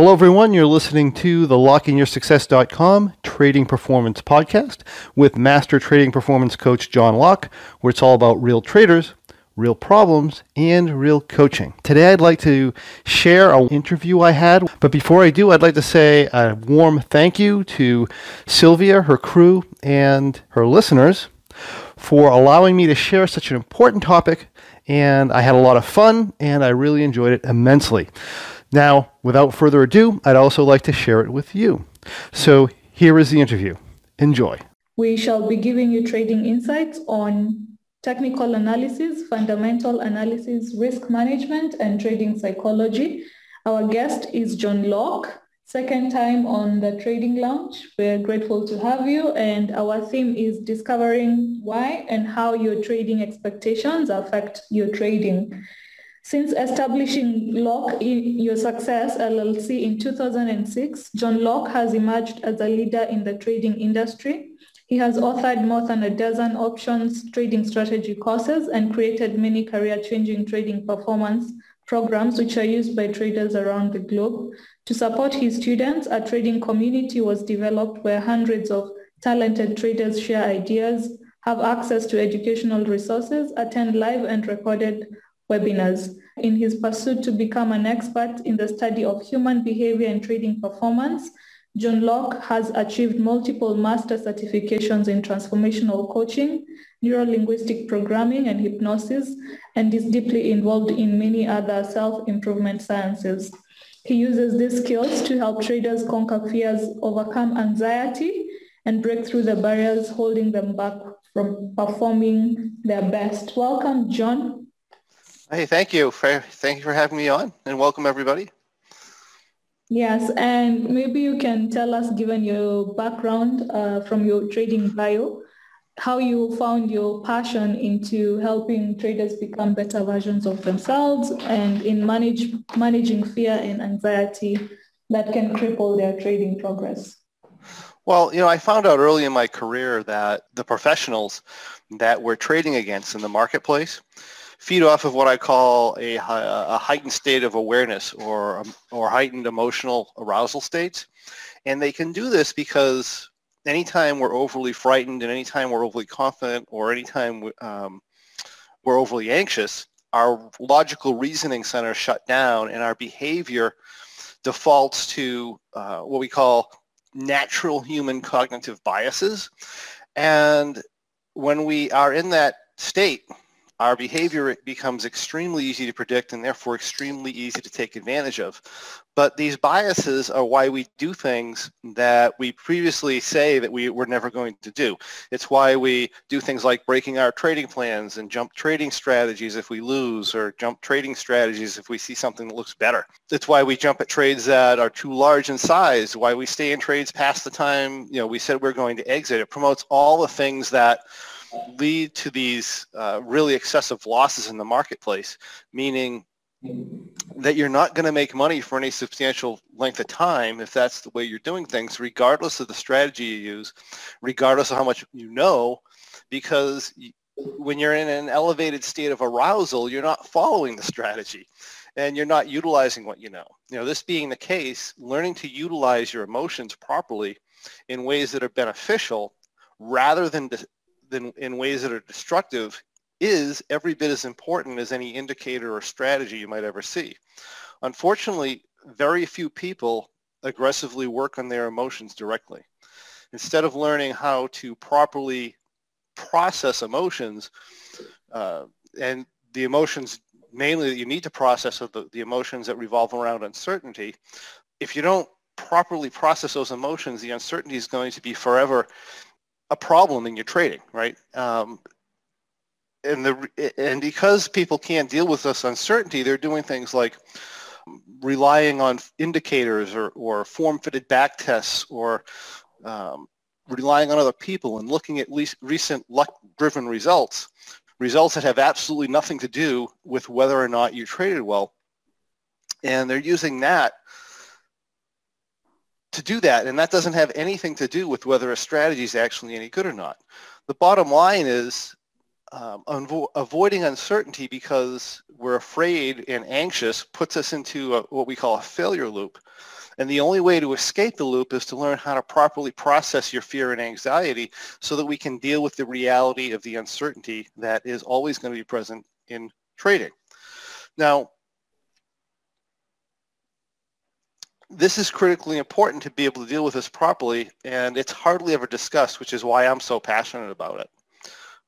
Hello, everyone. You're listening to the LockeInYourSuccess.com Trading Performance Podcast with Master Trading Performance Coach John Locke, where it's all about real traders, real problems, and real coaching. Today, I'd like to share an interview I had. But before I do, I'd like to say a warm thank you to Sylvia, her crew, and her listeners for allowing me to share such an important topic. And I had a lot of fun, and I really enjoyed it immensely. Now, without further ado, I'd also like to share it with you. So here is the interview. Enjoy. We shall be giving you trading insights on technical analysis, fundamental analysis, risk management, and trading psychology. Our guest is John Locke, second time on the Trading Lounge. We're grateful to have you. And our theme is discovering why and how your trading expectations affect your trading. Since establishing Locke Your Success LLC in 2006, John Locke has emerged as a leader in the trading industry. He has authored more than a dozen options trading strategy courses and created many career-changing trading performance programs which are used by traders around the globe. To support his students, a trading community was developed where hundreds of talented traders share ideas, have access to educational resources, attend live and recorded webinars. In his pursuit to become an expert in the study of human behavior and trading performance, John Locke has achieved multiple master certifications in transformational coaching, neuro-linguistic programming, and hypnosis, and is deeply involved in many other self-improvement sciences. He uses these skills to help traders conquer fears, overcome anxiety, and break through the barriers holding them back from performing their best. Welcome, John. Hey, thank you. For, thank you for having me on and welcome everybody. Yes, and maybe you can tell us, given your background uh, from your trading bio, how you found your passion into helping traders become better versions of themselves and in manage, managing fear and anxiety that can cripple their trading progress. Well, you know, I found out early in my career that the professionals that we're trading against in the marketplace feed off of what I call a, a heightened state of awareness or, or heightened emotional arousal states. And they can do this because anytime we're overly frightened and anytime we're overly confident or anytime um, we're overly anxious, our logical reasoning center shut down and our behavior defaults to uh, what we call natural human cognitive biases. And when we are in that state, our behavior becomes extremely easy to predict and therefore extremely easy to take advantage of. But these biases are why we do things that we previously say that we were never going to do. It's why we do things like breaking our trading plans and jump trading strategies if we lose or jump trading strategies if we see something that looks better. It's why we jump at trades that are too large in size, why we stay in trades past the time you know we said we're going to exit. It promotes all the things that lead to these uh, really excessive losses in the marketplace, meaning that you're not going to make money for any substantial length of time if that's the way you're doing things, regardless of the strategy you use, regardless of how much you know, because when you're in an elevated state of arousal, you're not following the strategy and you're not utilizing what you know. You know, this being the case, learning to utilize your emotions properly in ways that are beneficial rather than than in ways that are destructive is every bit as important as any indicator or strategy you might ever see. Unfortunately, very few people aggressively work on their emotions directly. Instead of learning how to properly process emotions, uh, and the emotions mainly that you need to process are the, the emotions that revolve around uncertainty, if you don't properly process those emotions, the uncertainty is going to be forever a problem in your trading, right? Um, and the and because people can't deal with this uncertainty, they're doing things like relying on indicators or, or form-fitted back tests or um, relying on other people and looking at least recent luck-driven results, results that have absolutely nothing to do with whether or not you traded well. And they're using that to do that, and that doesn't have anything to do with whether a strategy is actually any good or not. The bottom line is um, avoiding uncertainty because we're afraid and anxious puts us into a, what we call a failure loop. And the only way to escape the loop is to learn how to properly process your fear and anxiety so that we can deal with the reality of the uncertainty that is always going to be present in trading. Now, this is critically important to be able to deal with this properly, and it's hardly ever discussed, which is why I'm so passionate about it.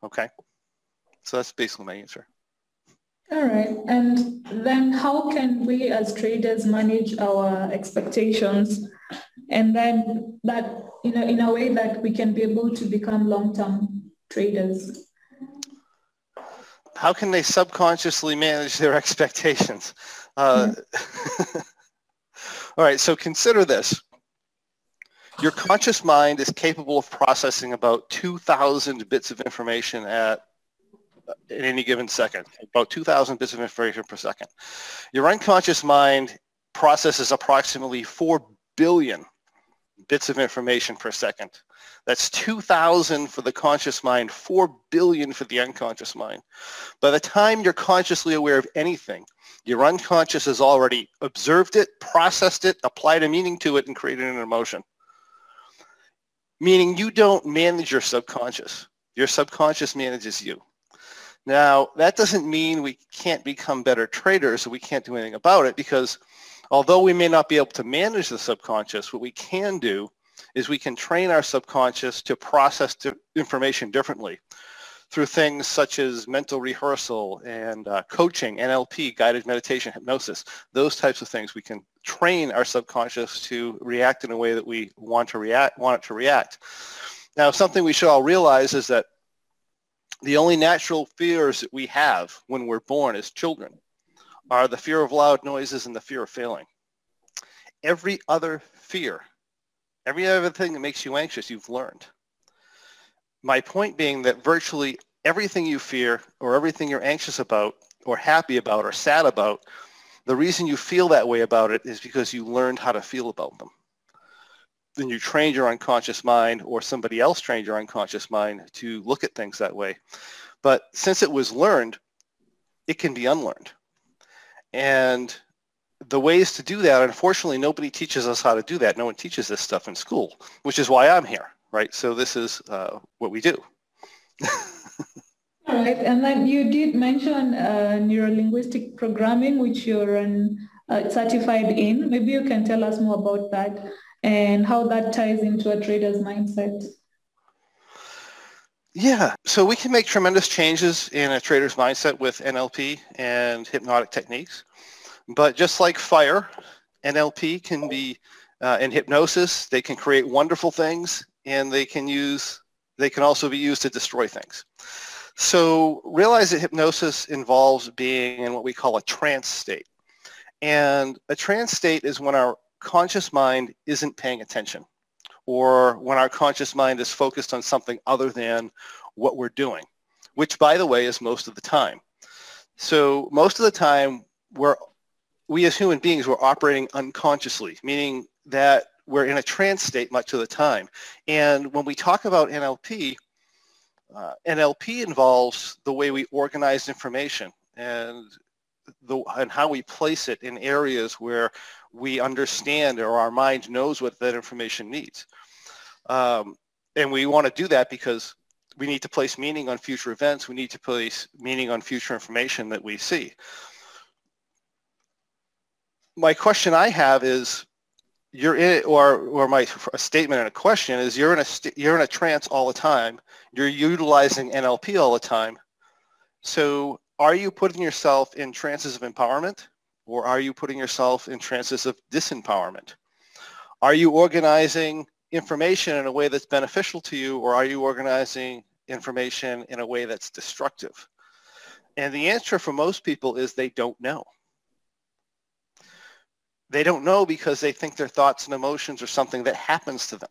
Okay, so that's basically my answer. All right, and then how can we as traders manage our expectations, and then that you know in a way that we can be able to become long-term traders? How can they subconsciously manage their expectations? Uh, mm-hmm. All right, so consider this. Your conscious mind is capable of processing about 2,000 bits of information at in any given second, about 2,000 bits of information per second. Your unconscious mind processes approximately 4 billion bits of information per second. That's 2,000 for the conscious mind, 4 billion for the unconscious mind. By the time you're consciously aware of anything, your unconscious has already observed it, processed it, applied a meaning to it, and created an emotion. Meaning you don't manage your subconscious. Your subconscious manages you. Now, that doesn't mean we can't become better traders or we can't do anything about it because although we may not be able to manage the subconscious, what we can do is we can train our subconscious to process information differently through things such as mental rehearsal and uh, coaching, NLP, guided meditation, hypnosis, those types of things. We can train our subconscious to react in a way that we want to react, want it to react. Now, something we should all realize is that the only natural fears that we have when we're born as children are the fear of loud noises and the fear of failing. Every other fear, every other thing that makes you anxious, you've learned my point being that virtually everything you fear or everything you're anxious about or happy about or sad about, the reason you feel that way about it is because you learned how to feel about them. Then you trained your unconscious mind or somebody else trained your unconscious mind to look at things that way. But since it was learned, it can be unlearned. And the ways to do that, unfortunately, nobody teaches us how to do that. No one teaches this stuff in school, which is why I'm here right? So this is uh, what we do. All right, and then you did mention uh, neurolinguistic programming, which you're an, uh, certified in. Maybe you can tell us more about that and how that ties into a trader's mindset. Yeah, so we can make tremendous changes in a trader's mindset with NLP and hypnotic techniques. But just like fire, NLP can be, uh, in hypnosis, they can create wonderful things and they can use they can also be used to destroy things. So realize that hypnosis involves being in what we call a trance state. And a trance state is when our conscious mind isn't paying attention or when our conscious mind is focused on something other than what we're doing, which by the way is most of the time. So most of the time we're we as human beings we're operating unconsciously, meaning that we're in a trance state much of the time. And when we talk about NLP, uh, NLP involves the way we organize information and the, and how we place it in areas where we understand or our mind knows what that information needs. Um, and we want to do that because we need to place meaning on future events. We need to place meaning on future information that we see. My question I have is, you're in or or my statement and a question is you're in a you're in a trance all the time you're utilizing nlp all the time so are you putting yourself in trances of empowerment or are you putting yourself in trances of disempowerment? Are you organizing information in a way that's beneficial to you or are you organizing information in a way that's destructive? And the answer for most people is they don't know. They don't know because they think their thoughts and emotions are something that happens to them.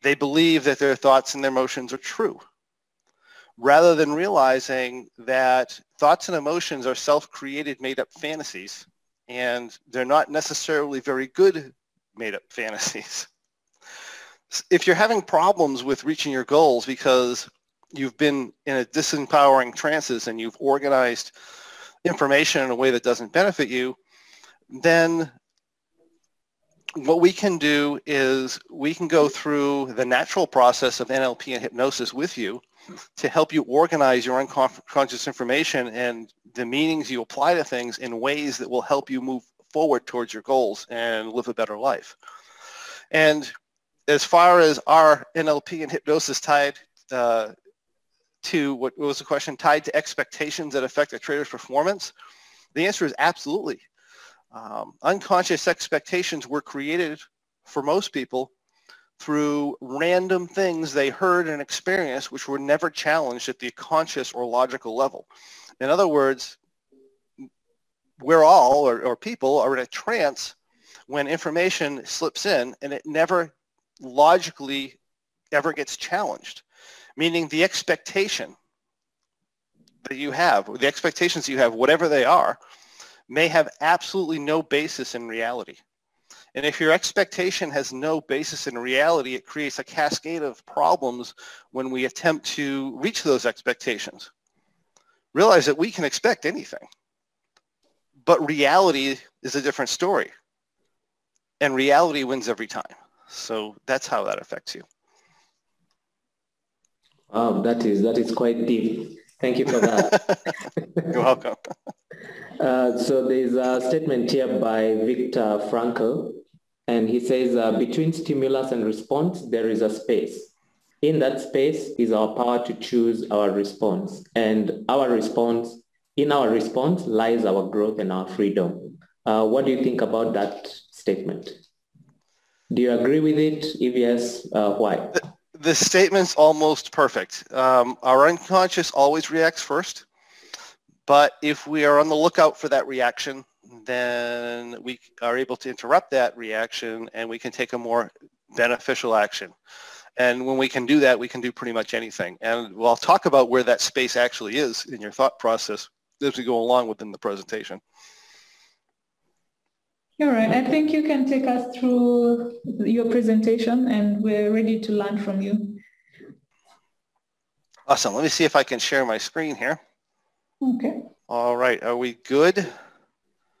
They believe that their thoughts and their emotions are true rather than realizing that thoughts and emotions are self-created made-up fantasies and they're not necessarily very good made-up fantasies. If you're having problems with reaching your goals because you've been in a disempowering trances and you've organized information in a way that doesn't benefit you, then what we can do is we can go through the natural process of NLP and hypnosis with you to help you organize your unconscious information and the meanings you apply to things in ways that will help you move forward towards your goals and live a better life. And as far as our NLP and hypnosis tied uh, to, what was the question, tied to expectations that affect a trader's performance, the answer is absolutely. Um, unconscious expectations were created for most people through random things they heard and experienced which were never challenged at the conscious or logical level. In other words, we're all, or, or people, are in a trance when information slips in and it never logically ever gets challenged, meaning the expectation that you have, the expectations you have, whatever they are, may have absolutely no basis in reality. And if your expectation has no basis in reality, it creates a cascade of problems when we attempt to reach those expectations. Realize that we can expect anything, but reality is a different story. And reality wins every time. So that's how that affects you. Wow, that is that is quite deep. Thank you for that. You're welcome. Uh, so there's a statement here by Viktor Frankl, and he says, uh, between stimulus and response, there is a space. In that space is our power to choose our response. And our response, in our response lies our growth and our freedom. Uh, what do you think about that statement? Do you agree with it? If yes, uh, why? The, the, statement's almost perfect. Um, our unconscious always reacts first. But if we are on the lookout for that reaction, then we are able to interrupt that reaction and we can take a more beneficial action. And when we can do that, we can do pretty much anything. And we'll talk about where that space actually is in your thought process as we go along within the presentation. All right, I think you can take us through your presentation and we're ready to learn from you. Awesome. Let me see if I can share my screen here. Okay. All right. Are we good?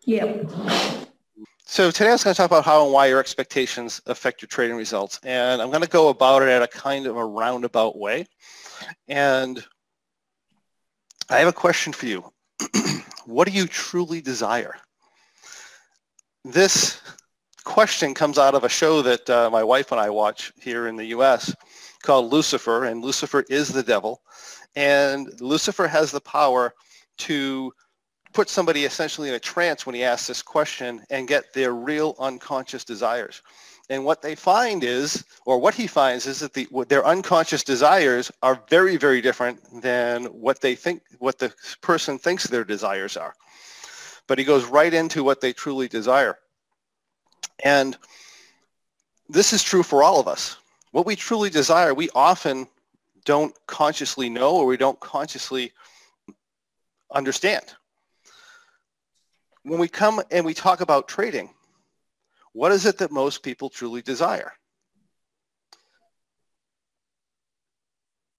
Yep. So today I was going to talk about how and why your expectations affect your trading results. And I'm going to go about it at a kind of a roundabout way. And I have a question for you. what do you truly desire? This question comes out of a show that uh, my wife and I watch here in the U.S. called Lucifer, and Lucifer is the devil. And Lucifer has the power to put somebody essentially in a trance when he asks this question and get their real unconscious desires. And what they find is, or what he finds is that the, their unconscious desires are very, very different than what they think, what the person thinks their desires are. But he goes right into what they truly desire. And this is true for all of us. What we truly desire, we often don't consciously know or we don't consciously understand. When we come and we talk about trading, what is it that most people truly desire?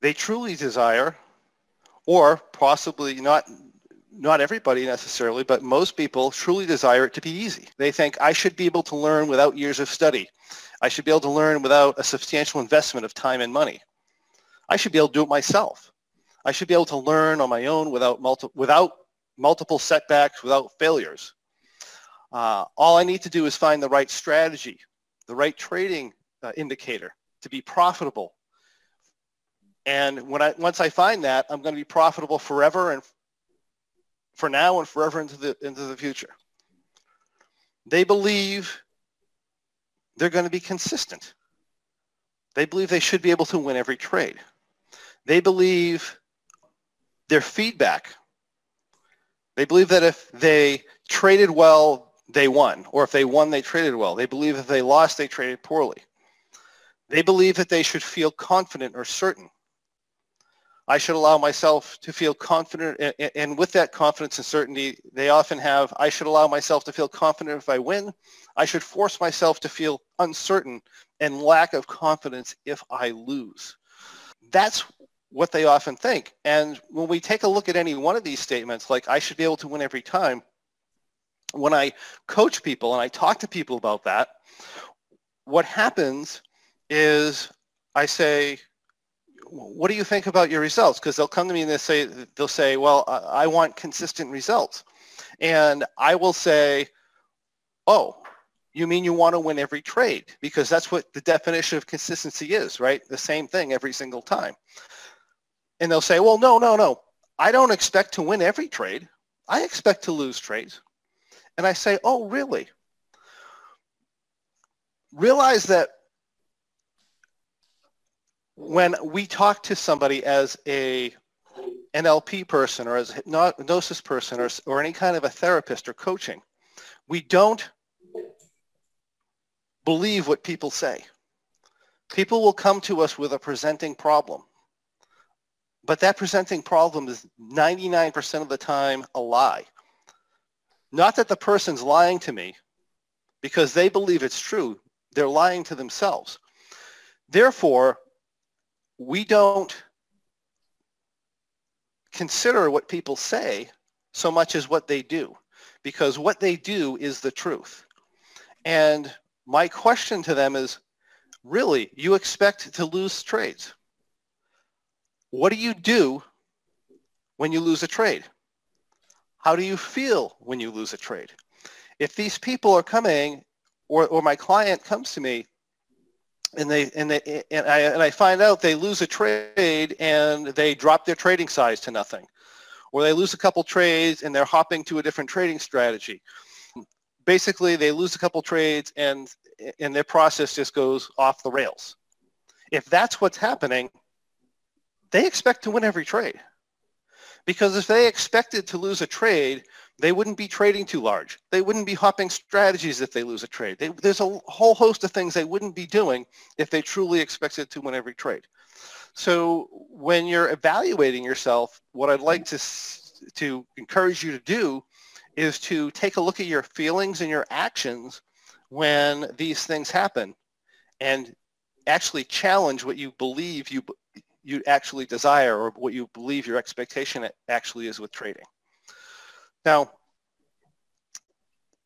They truly desire, or possibly not, not everybody necessarily, but most people truly desire it to be easy. They think, I should be able to learn without years of study. I should be able to learn without a substantial investment of time and money. I should be able to do it myself. I should be able to learn on my own without, multi- without multiple setbacks, without failures. Uh, all I need to do is find the right strategy, the right trading uh, indicator to be profitable. And when I, once I find that, I'm going to be profitable forever and for now and forever into the, into the future. They believe they're going to be consistent. They believe they should be able to win every trade. They believe their feedback. They believe that if they traded well, they won, or if they won, they traded well. They believe if they lost, they traded poorly. They believe that they should feel confident or certain. I should allow myself to feel confident, and with that confidence and certainty, they often have, I should allow myself to feel confident if I win. I should force myself to feel uncertain and lack of confidence if I lose. That's what they often think. And when we take a look at any one of these statements, like I should be able to win every time, when I coach people and I talk to people about that, what happens is I say, what do you think about your results? Because they'll come to me and they say, they'll say, well, I want consistent results. And I will say, oh, you mean you want to win every trade? Because that's what the definition of consistency is, right? The same thing every single time. And they'll say, well, no, no, no. I don't expect to win every trade. I expect to lose trades. And I say, oh, really? Realize that when we talk to somebody as a NLP person or as a hypnosis person or, or any kind of a therapist or coaching, we don't believe what people say. People will come to us with a presenting problem. But that presenting problem is 99% of the time a lie. Not that the person's lying to me because they believe it's true. They're lying to themselves. Therefore, we don't consider what people say so much as what they do because what they do is the truth. And my question to them is, really, you expect to lose trades? What do you do when you lose a trade? How do you feel when you lose a trade? If these people are coming or, or my client comes to me and they and they and I and I find out they lose a trade and they drop their trading size to nothing, or they lose a couple trades and they're hopping to a different trading strategy. Basically, they lose a couple trades and and their process just goes off the rails. If that's what's happening, they expect to win every trade. Because if they expected to lose a trade, they wouldn't be trading too large. They wouldn't be hopping strategies if they lose a trade. They, there's a whole host of things they wouldn't be doing if they truly expected to win every trade. So when you're evaluating yourself, what I'd like to, to encourage you to do is to take a look at your feelings and your actions when these things happen and actually challenge what you believe you you actually desire or what you believe your expectation actually is with trading. Now,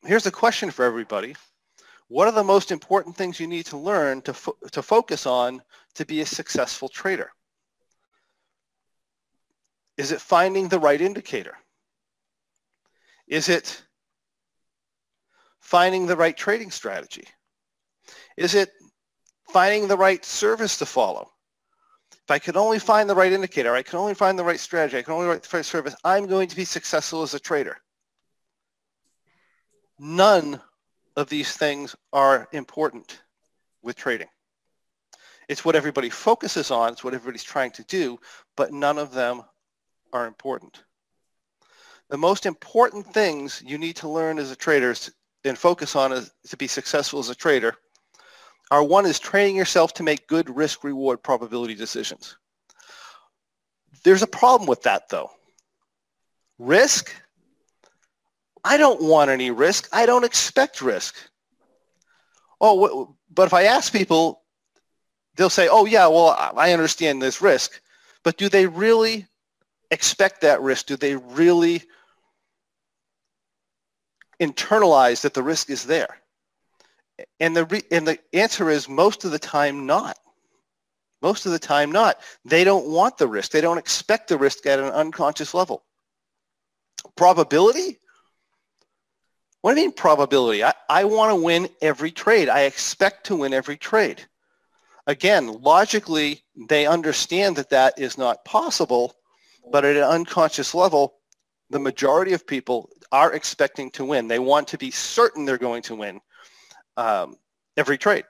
here's a question for everybody. What are the most important things you need to learn to, fo to focus on to be a successful trader? Is it finding the right indicator? Is it finding the right trading strategy? Is it finding the right service to follow? If I can only find the right indicator, I can only find the right strategy, I can only write the right service, I'm going to be successful as a trader. None of these things are important with trading. It's what everybody focuses on, it's what everybody's trying to do, but none of them are important. The most important things you need to learn as a trader and focus on is to be successful as a trader our one is training yourself to make good risk reward probability decisions. There's a problem with that though. Risk? I don't want any risk. I don't expect risk. Oh, but if I ask people, they'll say, oh yeah, well, I understand this risk. But do they really expect that risk? Do they really internalize that the risk is there? And the, re- and the answer is most of the time not. Most of the time not. They don't want the risk. They don't expect the risk at an unconscious level. Probability? What do you mean probability? I, I want to win every trade. I expect to win every trade. Again, logically, they understand that that is not possible, but at an unconscious level, the majority of people are expecting to win. They want to be certain they're going to win um, every trade.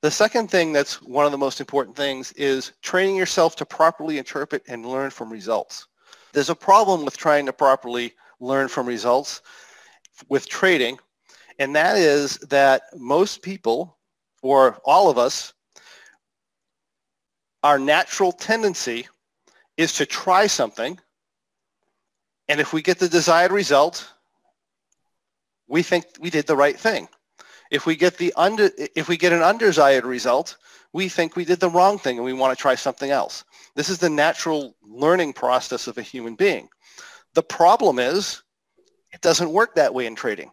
The second thing that's one of the most important things is training yourself to properly interpret and learn from results. There's a problem with trying to properly learn from results with trading, and that is that most people, or all of us, our natural tendency is to try something, and if we get the desired result, we think we did the right thing. If we get the under, if we get an undesired result, we think we did the wrong thing and we want to try something else. This is the natural learning process of a human being. The problem is it doesn't work that way in trading.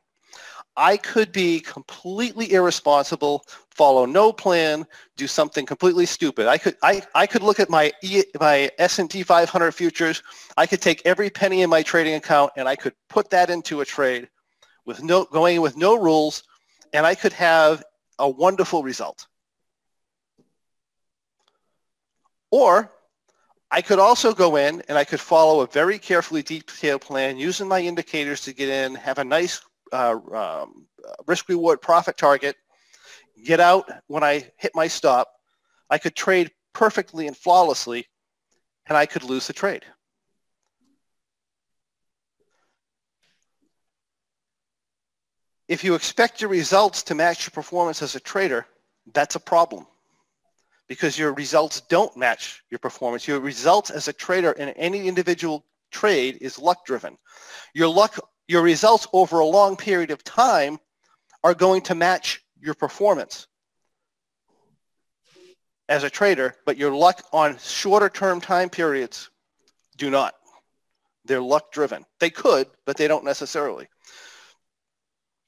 I could be completely irresponsible, follow no plan, do something completely stupid. I could I, I could look at my e, my S&P 500 futures. I could take every penny in my trading account and I could put that into a trade with no going with no rules and I could have a wonderful result. Or I could also go in and I could follow a very carefully detailed plan using my indicators to get in, have a nice uh, um, risk reward profit target, get out when I hit my stop. I could trade perfectly and flawlessly and I could lose the trade. If you expect your results to match your performance as a trader, that's a problem because your results don't match your performance. Your results as a trader in any individual trade is luck driven. Your luck, your results over a long period of time are going to match your performance as a trader, but your luck on shorter term time periods do not. They're luck driven. They could, but they don't necessarily.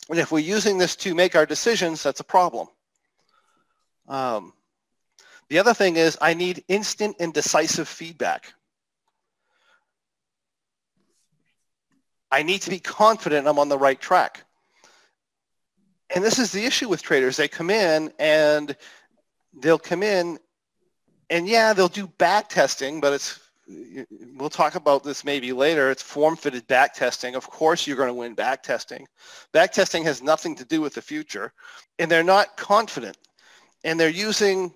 And if we're using this to make our decisions, that's a problem. Um, the other thing is I need instant and decisive feedback. I need to be confident I'm on the right track. And this is the issue with traders. They come in and they'll come in and yeah, they'll do back testing, but it's we'll talk about this maybe later. It's form-fitted back testing. Of course, you're going to win back testing. Back testing has nothing to do with the future, and they're not confident, and they're using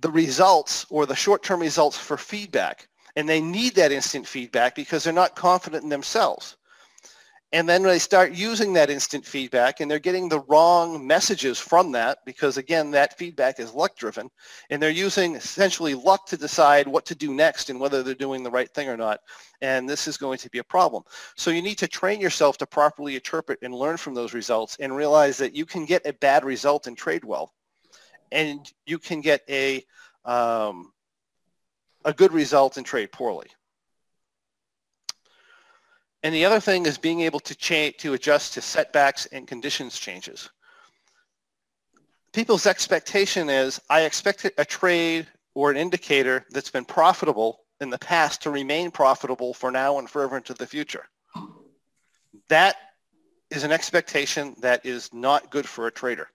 the results or the short-term results for feedback. And they need that instant feedback because they're not confident in themselves. And then they start using that instant feedback and they're getting the wrong messages from that because again, that feedback is luck driven. And they're using essentially luck to decide what to do next and whether they're doing the right thing or not. And this is going to be a problem. So you need to train yourself to properly interpret and learn from those results and realize that you can get a bad result and trade well and you can get a um, a good result and trade poorly. And the other thing is being able to change to adjust to setbacks and conditions changes. People's expectation is I expect a trade or an indicator that's been profitable in the past to remain profitable for now and forever into the future. That is an expectation that is not good for a trader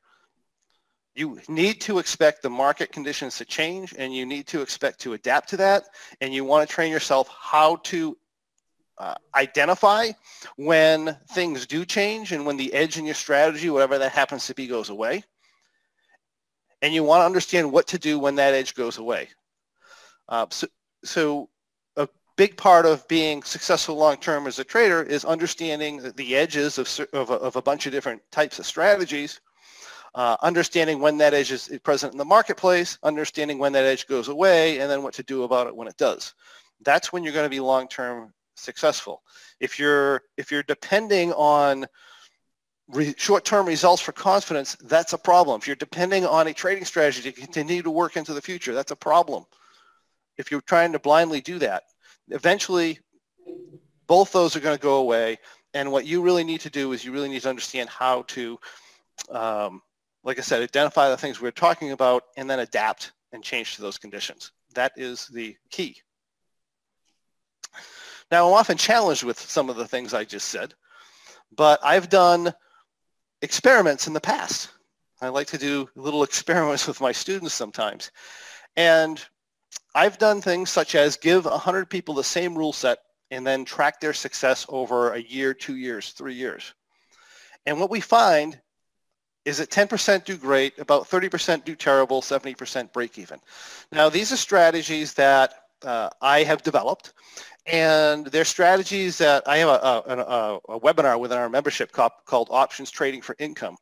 you need to expect the market conditions to change and you need to expect to adapt to that and you want to train yourself how to uh, identify when things do change and when the edge in your strategy, whatever that happens to be, goes away. And you want to understand what to do when that edge goes away. Uh, so, so a big part of being successful long-term as a trader is understanding the edges of, of, a, of a bunch of different types of strategies uh, understanding when that edge is present in the marketplace, understanding when that edge goes away, and then what to do about it when it does. That's when you're going to be long-term successful. If you're if you're depending on re- short-term results for confidence, that's a problem. If you're depending on a trading strategy to continue to work into the future, that's a problem. If you're trying to blindly do that, eventually both those are going to go away. And what you really need to do is you really need to understand how to um, like I said, identify the things we're talking about and then adapt and change to those conditions. That is the key. Now, I'm often challenged with some of the things I just said, but I've done experiments in the past. I like to do little experiments with my students sometimes. And I've done things such as give 100 people the same rule set and then track their success over a year, two years, three years. And what we find is that 10% do great, about 30% do terrible, 70% break even. Now, these are strategies that uh, I have developed, and they're strategies that I have a, a, a, webinar within our membership called, Options Trading for Income,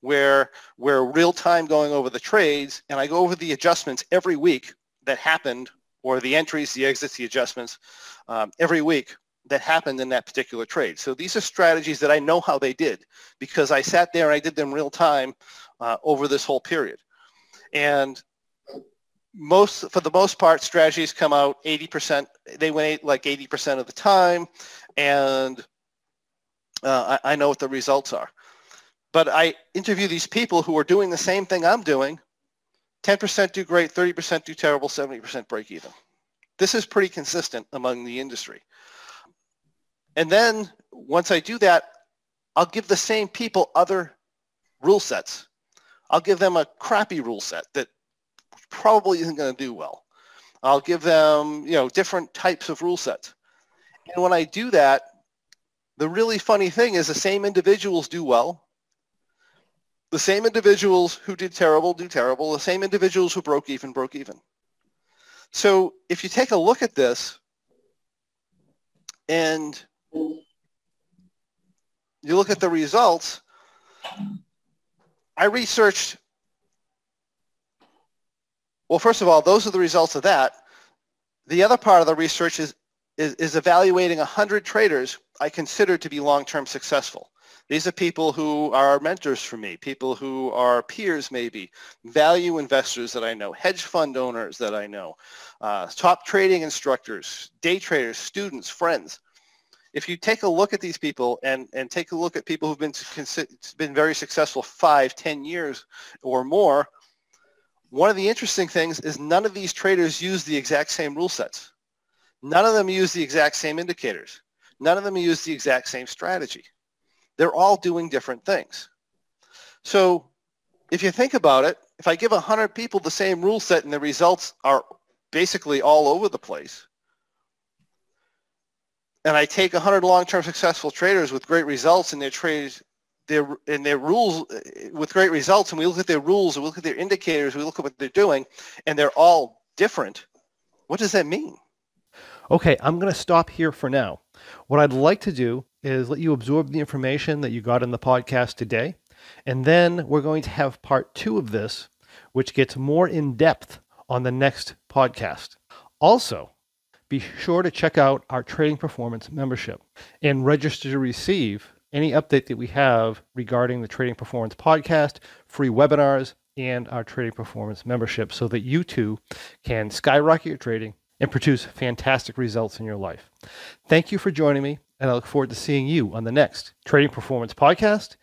where we're real time going over the trades, and I go over the adjustments every week that happened, or the entries, the exits, the adjustments, um, every week that happened in that particular trade. So these are strategies that I know how they did because I sat there and I did them real time uh, over this whole period. And most for the most part, strategies come out 80%. They win like 80% of the time, and uh, I, I know what the results are. But I interview these people who are doing the same thing I'm doing. 10% do great, 30% do terrible, 70% break even. This is pretty consistent among the industry. And then once I do that, I'll give the same people other rule sets. I'll give them a crappy rule set that probably isn't going to do well. I'll give them, you know, different types of rule sets. And when I do that, the really funny thing is the same individuals do well. The same individuals who did terrible do terrible. The same individuals who broke even broke even. So if you take a look at this and you look at the results, I researched, well, first of all, those are the results of that. The other part of the research is, is, is evaluating 100 traders I consider to be long-term successful. These are people who are mentors for me, people who are peers maybe, value investors that I know, hedge fund owners that I know, uh, top trading instructors, day traders, students, friends. If you take a look at these people and, and take a look at people who've been, been very successful five, ten years or more, one of the interesting things is none of these traders use the exact same rule sets. None of them use the exact same indicators. None of them use the exact same strategy. They're all doing different things. So if you think about it, if I give 100 people the same rule set and the results are basically all over the place, and I take 100 long-term successful traders with great results in their trades, their in their rules uh, with great results, and we look at their rules, and we look at their indicators, we look at what they're doing, and they're all different. What does that mean? Okay, I'm going to stop here for now. What I'd like to do is let you absorb the information that you got in the podcast today. And then we're going to have part two of this, which gets more in depth on the next podcast. Also, be sure to check out our trading performance membership and register to receive any update that we have regarding the Trading Performance podcast, free webinars, and our trading performance membership so that you too can skyrocket your trading and produce fantastic results in your life. Thank you for joining me, and I look forward to seeing you on the next Trading Performance Podcast